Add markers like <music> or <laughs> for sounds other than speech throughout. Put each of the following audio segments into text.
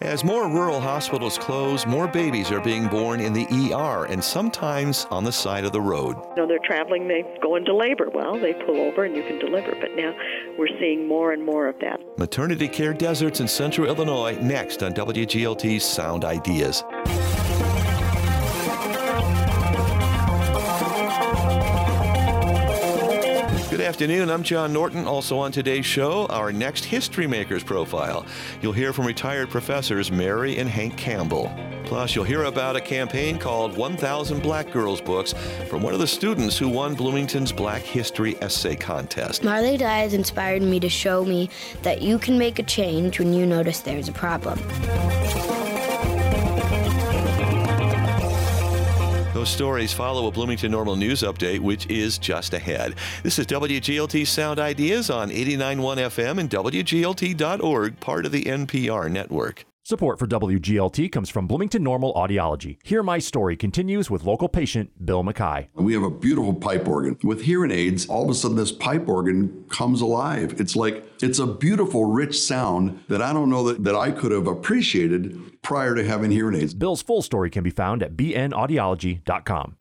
As more rural hospitals close, more babies are being born in the ER and sometimes on the side of the road. You know, they're traveling, they go into labor. Well, they pull over and you can deliver, but now we're seeing more and more of that. Maternity care deserts in central Illinois next on WGLT's Sound Ideas. Afternoon. I'm John Norton. Also on today's show, our next History Makers profile. You'll hear from retired professors Mary and Hank Campbell. Plus, you'll hear about a campaign called 1000 Black Girls Books from one of the students who won Bloomington's Black History Essay Contest. Marley Dias inspired me to show me that you can make a change when you notice there's a problem. Those stories follow a Bloomington Normal News update, which is just ahead. This is WGLT Sound Ideas on 89.1 FM and WGLT.org, part of the NPR network. Support for WGLT comes from Bloomington Normal Audiology. Hear My Story continues with local patient Bill Mackay. We have a beautiful pipe organ. With hearing aids, all of a sudden this pipe organ comes alive. It's like, it's a beautiful, rich sound that I don't know that, that I could have appreciated prior to having hearing aids. Bill's full story can be found at bnaudiology.com.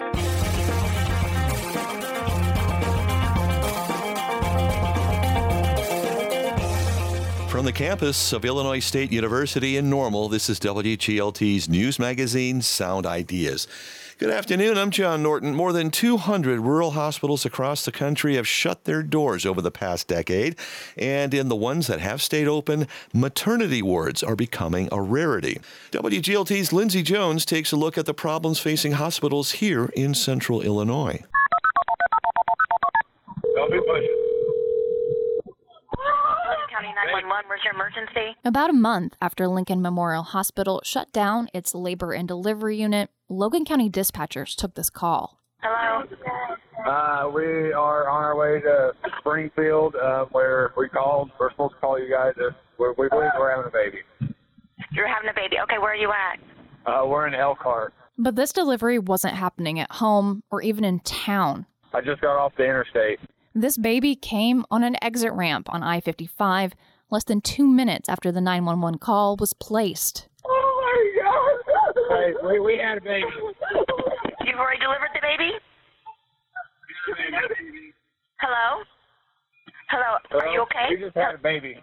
From the campus of Illinois State University in Normal, this is WGLT's news magazine, Sound Ideas. Good afternoon. I'm John Norton. More than 200 rural hospitals across the country have shut their doors over the past decade. And in the ones that have stayed open, maternity wards are becoming a rarity. WGLT's Lindsay Jones takes a look at the problems facing hospitals here in central Illinois. Don't be pushing. County 911, where's your emergency? About a month after Lincoln Memorial Hospital shut down its labor and delivery unit, Logan County dispatchers took this call. Hello? Uh, we are on our way to Springfield, uh, where we called. We're supposed to call you guys. If we we believe we're having a baby. You're having a baby. Okay, where are you at? Uh, we're in Elkhart. But this delivery wasn't happening at home or even in town. I just got off the interstate. This baby came on an exit ramp on I 55 less than two minutes after the 911 call was placed. Oh my God! Hey, we, we had a baby. You've already delivered the baby? Hello? Hello? Are you okay? We just had a baby.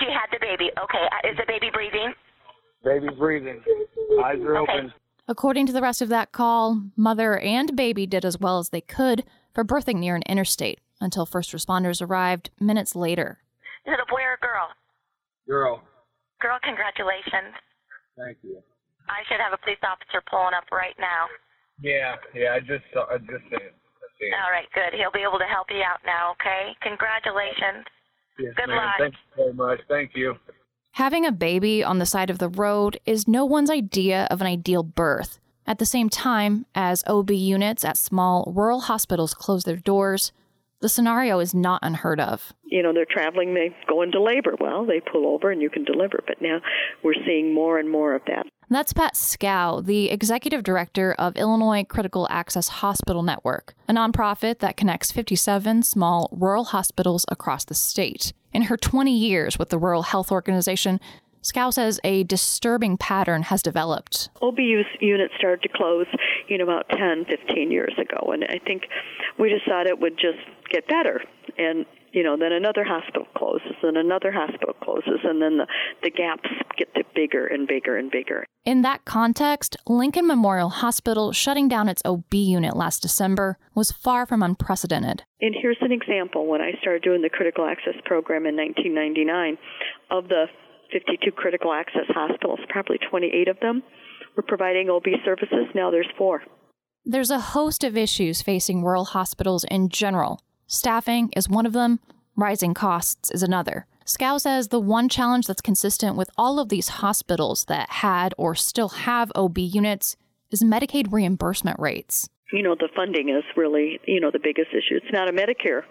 She had the baby. Okay. Uh, Is the baby breathing? Baby's breathing. Eyes are Okay. open. According to the rest of that call, mother and baby did as well as they could for birthing near an interstate until first responders arrived minutes later. Is it a boy or a girl? Girl. Girl, congratulations. Thank you. I should have a police officer pulling up right now. Yeah, yeah. I just saw. I just seen it. I seen it. All right, good. He'll be able to help you out now, okay? Congratulations. Yes, Good ma'am. luck. Thank you very much. Thank you. Having a baby on the side of the road is no one's idea of an ideal birth. At the same time, as OB units at small rural hospitals close their doors, the scenario is not unheard of. You know, they're traveling, they go into labor. Well, they pull over and you can deliver, but now we're seeing more and more of that. That's Pat Schou, the executive director of Illinois Critical Access Hospital Network, a nonprofit that connects 57 small rural hospitals across the state. In her 20 years with the Rural Health Organization, Schou says a disturbing pattern has developed. OBU units started to close, know, about 10, 15 years ago, and I think we just thought it would just get better. And, you know, then another hospital closes, and another hospital closes, and then the, the gaps get bigger and bigger and bigger. In that context, Lincoln Memorial Hospital shutting down its OB unit last December was far from unprecedented. And here's an example. When I started doing the critical access program in 1999, of the 52 critical access hospitals, probably 28 of them were providing OB services. Now there's four. There's a host of issues facing rural hospitals in general. Staffing is one of them, rising costs is another. Schou says the one challenge that's consistent with all of these hospitals that had or still have OB units is Medicaid reimbursement rates. You know, the funding is really, you know, the biggest issue. It's not a Medicare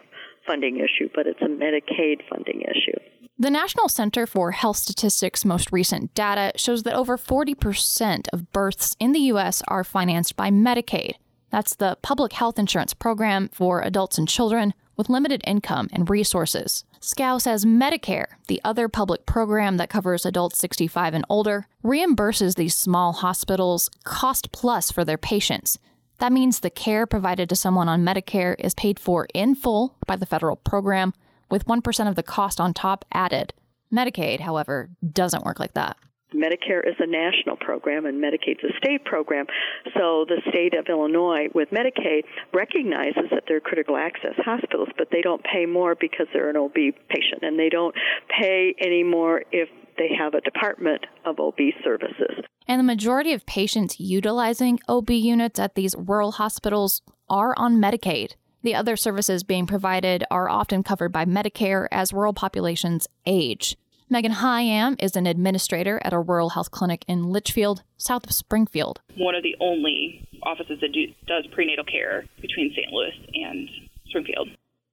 funding issue, but it's a Medicaid funding issue. The National Center for Health Statistics' most recent data shows that over 40% of births in the U.S. are financed by Medicaid. That's the public health insurance program for adults and children with limited income and resources. Schou says Medicare, the other public program that covers adults 65 and older, reimburses these small hospitals cost plus for their patients. That means the care provided to someone on Medicare is paid for in full by the federal program, with 1% of the cost on top added. Medicaid, however, doesn't work like that. Medicare is a national program and Medicaid's a state program. So the state of Illinois with Medicaid recognizes that they're critical access hospitals, but they don't pay more because they're an OB patient and they don't pay any more if they have a department of OB services. And the majority of patients utilizing OB units at these rural hospitals are on Medicaid. The other services being provided are often covered by Medicare as rural populations age. Megan Hyam is an administrator at a rural health clinic in Litchfield, south of Springfield. One of the only offices that do, does prenatal care between St. Louis and Springfield.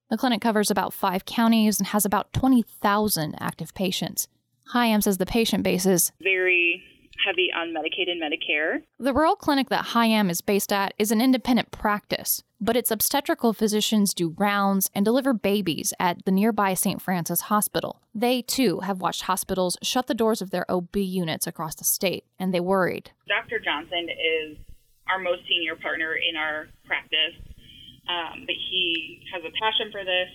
The clinic covers about five counties and has about 20,000 active patients. Hyam says the patient base is very heavy on Medicaid and Medicare. The rural clinic that Hyam is based at is an independent practice, but its obstetrical physicians do rounds and deliver babies at the nearby St. Francis Hospital. They, too, have watched hospitals shut the doors of their OB units across the state, and they worried. Dr. Johnson is our most senior partner in our practice, um, but he has a passion for this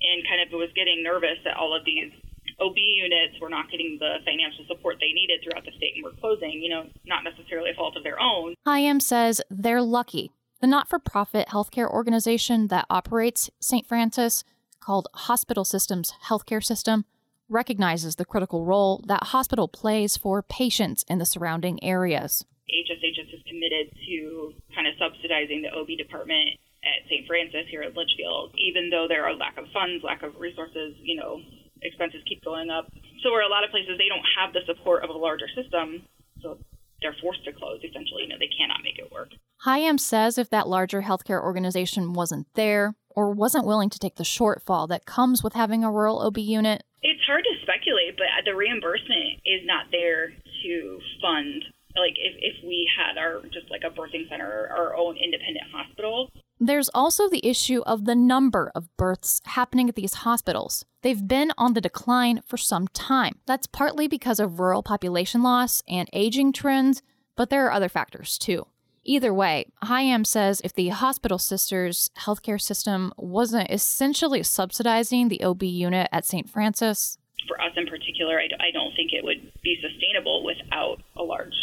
and kind of was getting nervous that all of these OB units were not getting the financial support they needed throughout the state and were closing, you know, not necessarily a fault of their own. Hyam says they're lucky. The not for profit healthcare organization that operates St. Francis, called Hospital Sisters Healthcare System, recognizes the critical role that hospital plays for patients in the surrounding areas. HSHS is committed to kind of subsidizing the OB department at St. Francis here at Litchfield, even though there are lack of funds, lack of resources, you know, expenses keep going up. So where a lot of places they don't have the support of a larger system, so they're forced to close essentially. You know, they cannot make it work. Hyam says if that larger healthcare organization wasn't there or wasn't willing to take the shortfall that comes with having a rural OB unit, it's hard to speculate, but the reimbursement is not there to fund like if, if we had our just like a birthing center our own independent hospital there's also the issue of the number of births happening at these hospitals. They've been on the decline for some time. That's partly because of rural population loss and aging trends, but there are other factors too. Either way, Hyam says if the hospital sisters' healthcare system wasn't essentially subsidizing the OB unit at St. Francis, for us in particular, I, I don't think it would be sustainable without a large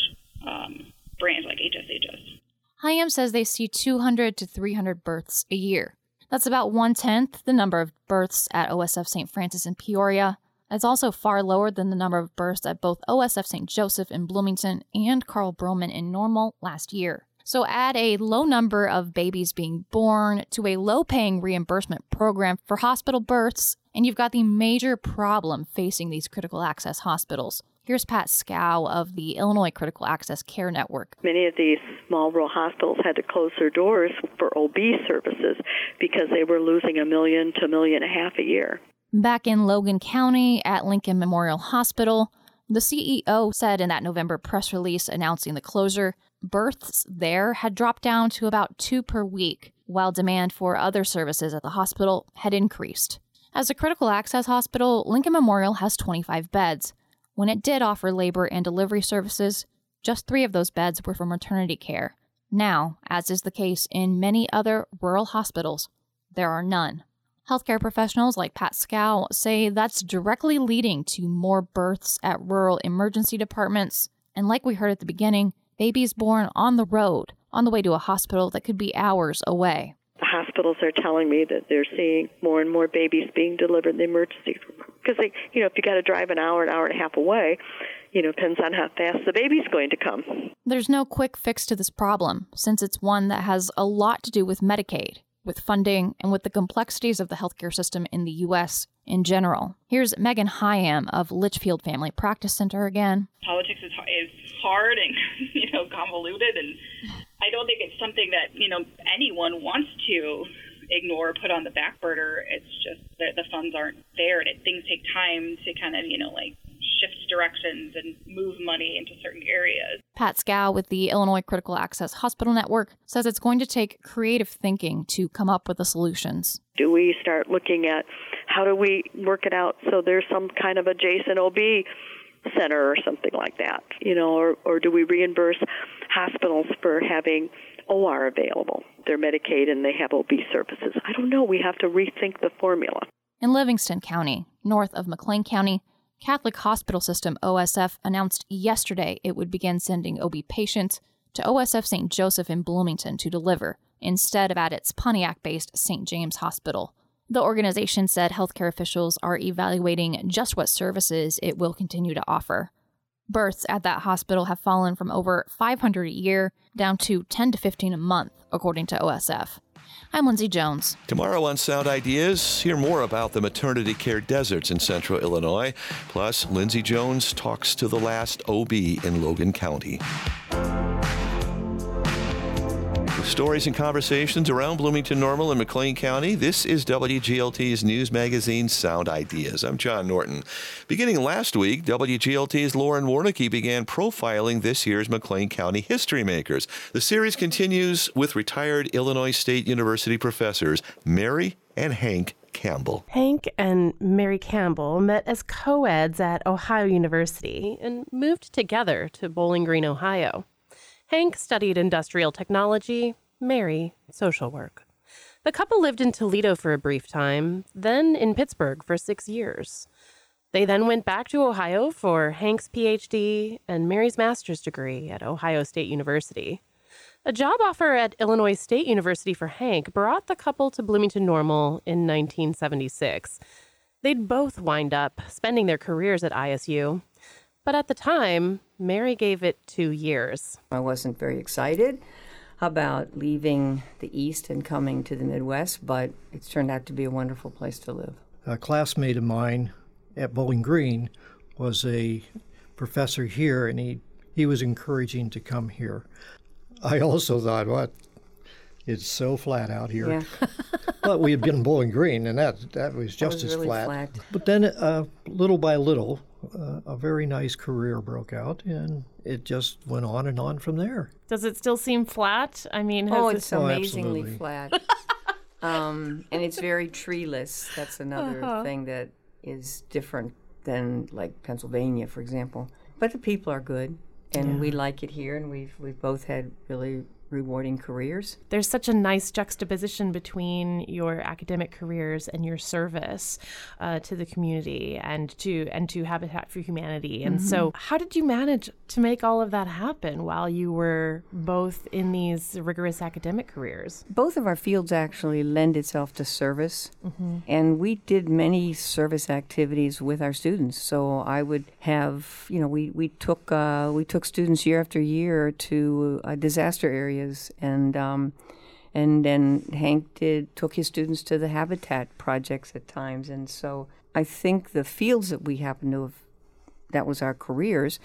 um, brand like HSHS. Hyam says they see 200 to 300 births a year. That's about one tenth the number of births at OSF St. Francis in Peoria. It's also far lower than the number of births at both OSF St. Joseph in Bloomington and Carle BroMenn in Normal last year. So add a low number of babies being born to a low paying reimbursement program for hospital births, and you've got the major problem facing these critical access hospitals Here's Pat Schou of the Illinois Critical Access Care Network. Many of these small rural hospitals had to close their doors for OB services because they were losing a million to a million and a half a year. Back in Logan County at Lincoln Memorial Hospital, the CEO said in that November press release announcing the closure, births there had dropped down to about two per week, while demand for other services at the hospital had increased. As a critical access hospital, Lincoln Memorial has 25 beds. When it did offer labor and delivery services, just three of those beds were for maternity care. Now, as is the case in many other rural hospitals, there are none. Healthcare professionals like Pat Schou say that's directly leading to more births at rural emergency departments, and like we heard at the beginning, babies born on the road, on the way to a hospital that could be hours away. The hospitals are telling me that they're seeing more and more babies being delivered in the emergency because they, you know, if you got to drive an hour, an hour and a half away, you know, depends on how fast the baby's going to come. There's no quick fix to this problem since it's one that has a lot to do with Medicaid, with funding, and with the complexities of the healthcare system in the U.S. in general. Here's Megan Hyam of Litchfield Family Practice Center again. Politics is, is hard and, <laughs> you know, convoluted, and I don't think it's something that, you know, anyone wants to ignore, put on the back burner. It's just that the funds aren't there, and it, things take time to kind of you know like shift directions and move money into certain areas. Pat Schou with the Illinois Critical Access Hospital Network says it's going to take creative thinking to come up with the solutions. Do we start looking at how do we work it out so there's some kind of adjacent OB center or something like that, you know, or, or do we reimburse hospitals for having OR available? They're Medicaid and they have OB services. I don't know. We have to rethink the formula. In Livingston County, north of McLean County, Catholic Hospital System OSF announced yesterday it would begin sending OB patients to OSF St. Joseph in Bloomington to deliver, instead of at its Pontiac based St. James Hospital. The organization said healthcare officials are evaluating just what services it will continue to offer. Births at that hospital have fallen from over 500 a year down to 10 to 15 a month, according to OSF. I'm Lindsay Jones. Tomorrow on Sound Ideas, hear more about the maternity care deserts in central Illinois. Plus, Lindsay Jones talks to the last OB in Logan County. Stories and conversations around Bloomington Normal and McLean County. This is WGLT's news magazine, Sound Ideas. I'm John Norton. Beginning last week, WGLT's Lauren Warnecke began profiling this year's McLean County history makers. The series continues with retired Illinois State University professors Mary and Hank Campbell. Hank and Mary Campbell met as co eds at Ohio University and moved together to Bowling Green, Ohio. Hank studied industrial technology, Mary, social work. The couple lived in Toledo for a brief time, then in Pittsburgh for six years. They then went back to Ohio for Hank's PhD and Mary's master's degree at Ohio State University. A job offer at Illinois State University for Hank brought the couple to Bloomington Normal in 1976. They'd both wind up spending their careers at ISU. But at the time, Mary gave it two years. I wasn't very excited about leaving the East and coming to the Midwest, but it's turned out to be a wonderful place to live. A classmate of mine at Bowling Green was a professor here, and he, he was encouraging to come here. I also thought, what? It's so flat out here. Yeah. <laughs> but we had been in Bowling Green, and that that was just was as really flat. flat. But then, uh, little by little, uh, a very nice career broke out, and it just went on and on from there. Does it still seem flat? I mean, has Oh, it- it's amazingly absolutely. flat. <laughs> um, and it's very treeless. That's another Uh-huh. thing that is different than like Pennsylvania, for example. But the people are good, and we like it here, and we've we've both had really rewarding careers. there's such a nice juxtaposition between your academic careers and your service uh, to the community and to and to Habitat for Humanity. And so, how did you manage to make all of that happen while you were both in these rigorous academic careers? Both of our fields actually lend itself to service, and we did many service activities with our students. So I would have, you know, we we took uh, we took students year after year to a disaster areas, and um, and then Hank did took his students to the Habitat projects at times, and so I think the fields that we happen to have that was our careers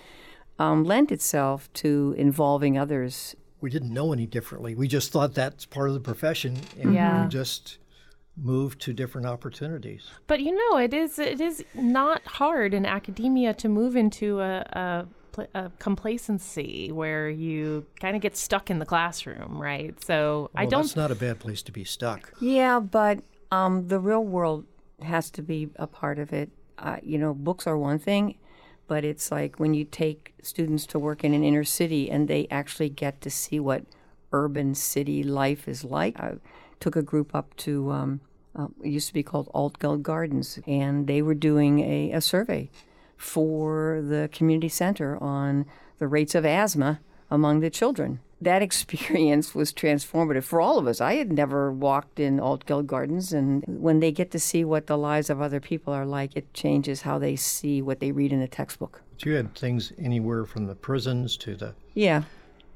um, lent itself to involving others We didn't know any differently. We just thought that's part of the profession, and Yeah. we just moved to different opportunities. But you know, it is it is not hard in academia to move into a, a, pl- a complacency where you kind of get stuck in the classroom, right? So I don't. That's not a bad place to be stuck. Yeah, but um, the real world has to be a part of it. Uh, you know, books are one thing, but it's like when you take students to work in an inner city and they actually get to see what urban city life is like. I took a group up to, um, uh, it used to be called Altgeld Gardens, and they were doing a, a survey for the community center on the rates of asthma among the children. That <laughs> experience was transformative for all of us. I had never walked in Altgeld Gardens, and when they get to see what the lives of other people are like, it changes how they see what they read in the textbook. But you had things anywhere from the prisons to the Yeah.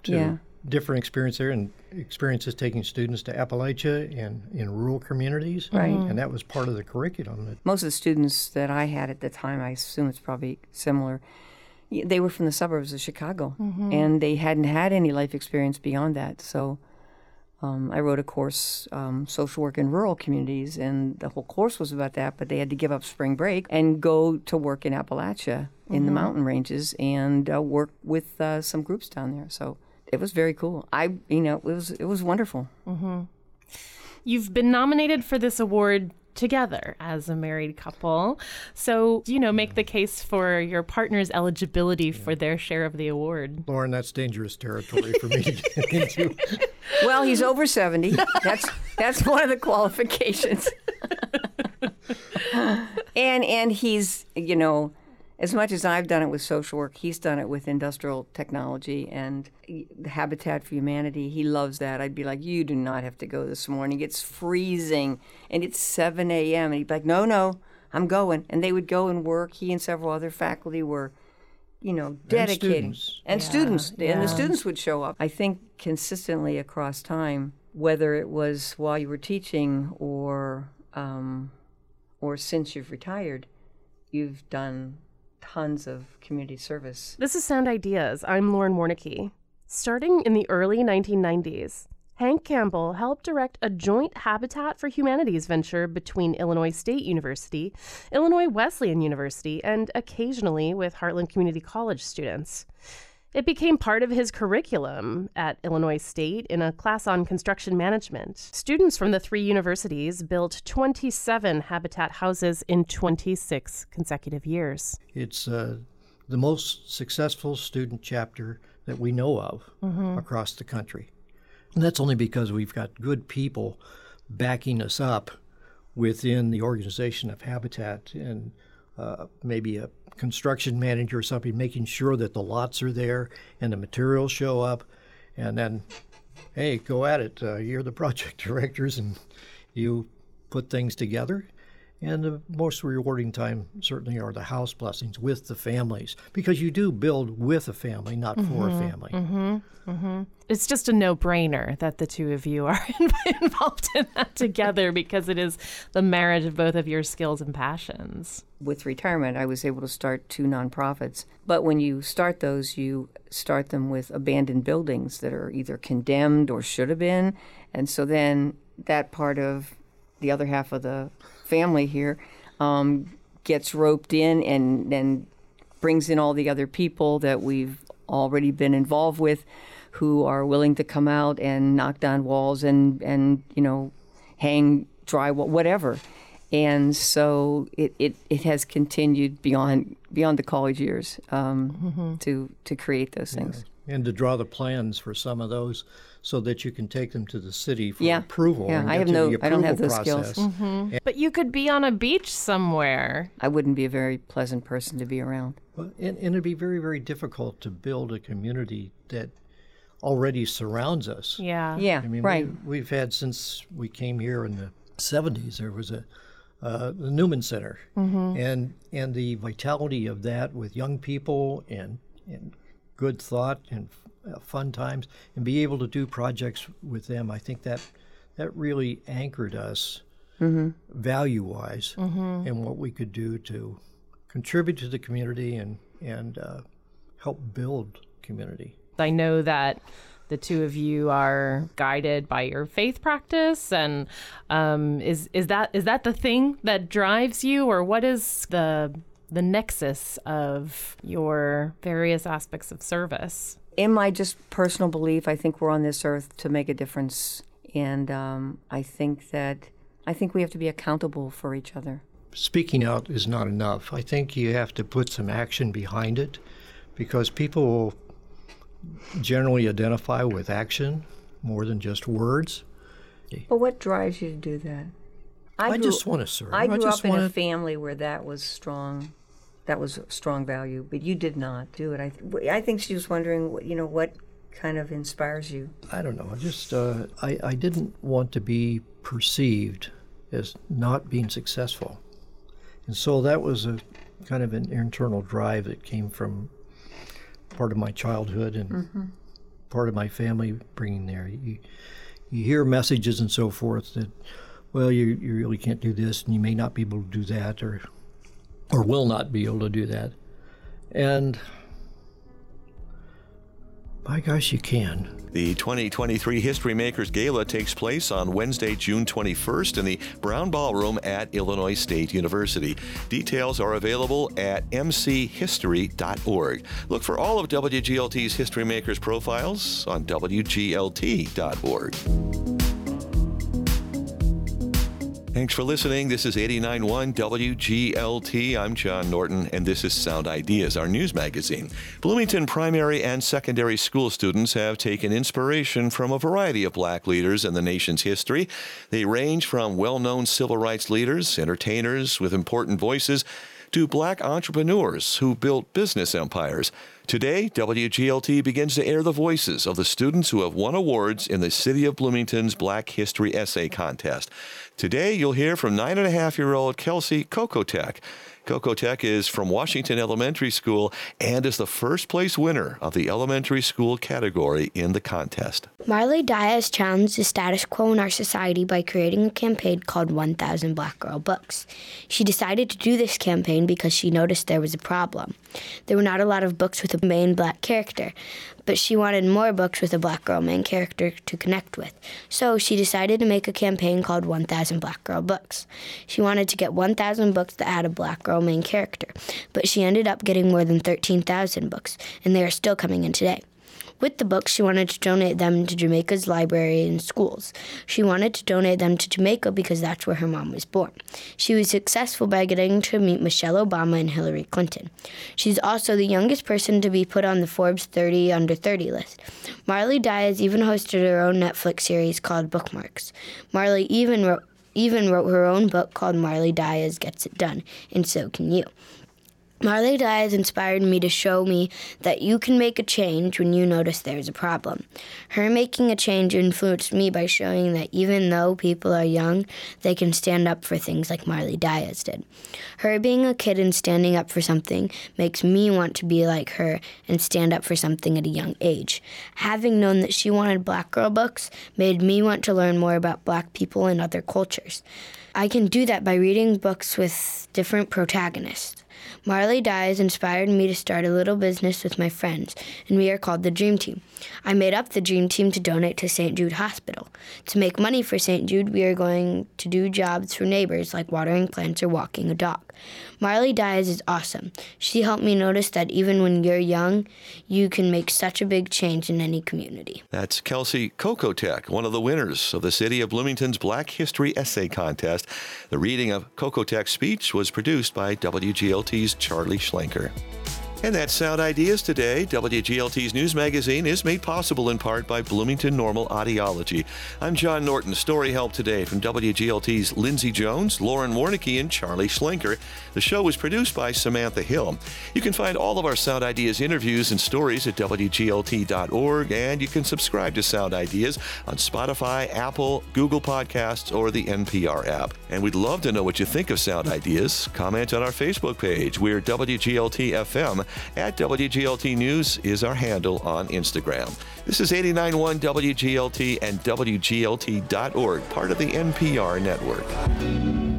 to Yeah. Different experience there, and experiences taking students to Appalachia and in rural communities. Right. And that was part of the curriculum. Most of the students that I had at the time, I assume it's probably similar, they were from the suburbs of Chicago, and they hadn't had any life experience beyond that. So um, I wrote a course, um, social work in rural communities, and the whole course was about that. But they had to give up spring break and go to work in Appalachia in the mountain ranges and uh, work with uh, some groups down there. So it was very cool. I, you know, it was it was wonderful. Mm-hmm. You've been nominated for this award together as a married couple. So, you know, make the case for your partner's eligibility for their share of the award. Lauren, that's dangerous territory for me to get <laughs> into. Well, he's over 70. That's that's one of the qualifications. <laughs> and and he's, you know, as much as I've done it with social work, he's done it with industrial technology and the Habitat for Humanity. He loves that. I'd be like, You do not have to go this morning. It's freezing and it's 7 a.m. And he'd be like, No, no, I'm going. And they would go and work. He and several other faculty were, you know, dedicating. students. And Yeah, students. And the students would show up. I think consistently across time, whether it was while you were teaching or, um, or since you've retired, you've done tons of community service. This is Sound Ideas. I'm Lauren Warnecke. Starting in the early 1990s, Hank Campbell helped direct a joint Habitat for Humanities venture between Illinois State University, Illinois Wesleyan University, and occasionally with Heartland Community College students. It became part of his curriculum at Illinois State in a class on construction management. Students from the three universities built 27 Habitat houses in 26 consecutive years. It's uh, the most successful student chapter that we know of Mhm. across the country. And that's only because we've got good people backing us up within the organization of Habitat and uh, maybe a construction manager or something making sure that the lots are there and the materials show up. And then, hey, go at it. Uh, you're the <laughs> project directors and you put things together. And the most rewarding time certainly are the house blessings with the families because you do build with a family, not for a Mhm, family. mhm, mhm. It's just a no brainer that the two of you are <laughs> involved in that together because it is the marriage of both of your skills and passions. With retirement, I was able to start two nonprofits. But when you start those, you start them with abandoned buildings that are either condemned or should have been. And so then that part of the other half of the family here um, gets roped in and then brings in all the other people that we've already been involved with who are willing to come out and knock down walls and, and you know, hang drywall, whatever. And so it, it, it has continued beyond beyond the college years um, Mhm. to to create those things. And to draw the plans for some of those so that you can take them to the city for Yeah. approval. Yeah, and I get have through no- the I don't have approval those skills. process. Mhm. But you could be on a beach somewhere. I wouldn't be a very pleasant person to be around. Well, and, and it'd be very, very difficult to build a community that already surrounds us. Yeah. Yeah, I mean, right. We, we've had since we came here in the 70s, there was a uh, the Newman Center, Mhm. and and the vitality of that with young people and and good thought and uh, fun times, and be able to do projects with them. I think that that really anchored us Mhm. value wise Mhm. and what we could do to contribute to the community and and uh, help build community. I know that the two of you are guided by your faith practice, and um, is is that is that the thing that drives you, or what is the the nexus of your various aspects of service? In my just personal belief, I think we're on this earth to make a difference, and um, I think that I think we have to be accountable for each other. Speaking out is not enough. I think you have to put some action behind it because people will generally identify with action more than just words. But what drives you to do that? I grew- just wanna serve. I I grew just up in a wanna- family where that was strong. That was a strong value, but you did not do it. I, th- I think she was wondering, what- you know, what kind of inspires you. I don't know. I just uh, I, I didn't want to be perceived as not being successful, and so that was a kind of an internal drive that came from part of my childhood and Mhm. part of my family bringing there. You, you hear messages and so forth that, well, you, you really can't do this, and you may not be able to do that, or or will not be able to do that, and by gosh, you can. The 2023 History Makers Gala takes place on Wednesday, June 21st in the Brown Ballroom at Illinois State University. Details are available at mchistory.org. Look for all of WGLT's History Makers profiles on WGLT.org. Thanks for listening. This is 89.1 WGLT. I'm John Norton, and this is Sound Ideas, our news magazine. Bloomington primary and secondary school students have taken inspiration from a variety of black leaders in the nation's history. They range from well known civil rights leaders, entertainers with important voices, to black entrepreneurs who built business empires. Today, WGLT begins to air the voices of the students who have won awards in the City of Bloomington's Black History Essay Contest. Today, you'll hear from nine and a half year old Kelsey Kokotek. Kokotek is from Washington Elementary School and is the first place winner of the elementary school category in the contest. Marley Dias challenged the status quo in our society by creating a campaign called 1000 Black Girl Books. She decided to do this campaign because she noticed there was a problem. There were not a lot of books with a main black character, but she wanted more books with a black girl main character to connect with. So she decided to make a campaign called 1000 Black Girl Books. She wanted to get 1000 books that had a black girl main character, but she ended up getting more than 13,000 books, and they are still coming in today. With the books, she wanted to donate them to Jamaica's library and schools. She wanted to donate them to Jamaica because that's where her mom was born. She was successful by getting to meet Michelle Obama and Hillary Clinton. She's also the youngest person to be put on the Forbes 30 under 30 list. Marley Dias even hosted her own Netflix series called Bookmarks. Marley even wrote even wrote her own book called Marley Dias Gets It Done, and so can you. Marley Dias inspired me to show me that you can make a change when you notice there's a problem. Her making a change influenced me by showing that even though people are young, they can stand up for things like Marley Dias did. Her being a kid and standing up for something makes me want to be like her and stand up for something at a young age. Having known that she wanted black girl books made me want to learn more about black people and other cultures. I can do that by reading books with different protagonists. Marley Dias inspired me to start a little business with my friends, and we are called the Dream Team. I made up the Dream Team to donate to St. Jude Hospital. To make money for St. Jude, we are going to do jobs for neighbors like watering plants or walking a dog. Marley Dias is awesome. She helped me notice that even when you're young, you can make such a big change in any community. That's Kelsey Kokotek, one of the winners of the City of Bloomington's Black History Essay Contest. The reading of Kokotek's speech was produced by WGLT's Charlie Schlenker. And that's Sound Ideas today. WGLT's news magazine is made possible in part by Bloomington Normal Audiology. I'm John Norton. Story help today from WGLT's Lindsey Jones, Lauren Warnecke, and Charlie Schlenker. The show was produced by Samantha Hill. You can find all of our Sound Ideas interviews and stories at WGLT.org, and you can subscribe to Sound Ideas on Spotify, Apple, Google Podcasts, or the NPR app. And we'd love to know what you think of Sound Ideas. Comment on our Facebook page. We're WGLT FM at WGLT News is our handle on Instagram. This is 89.1 WGLT and WGLT.org, part of the NPR network.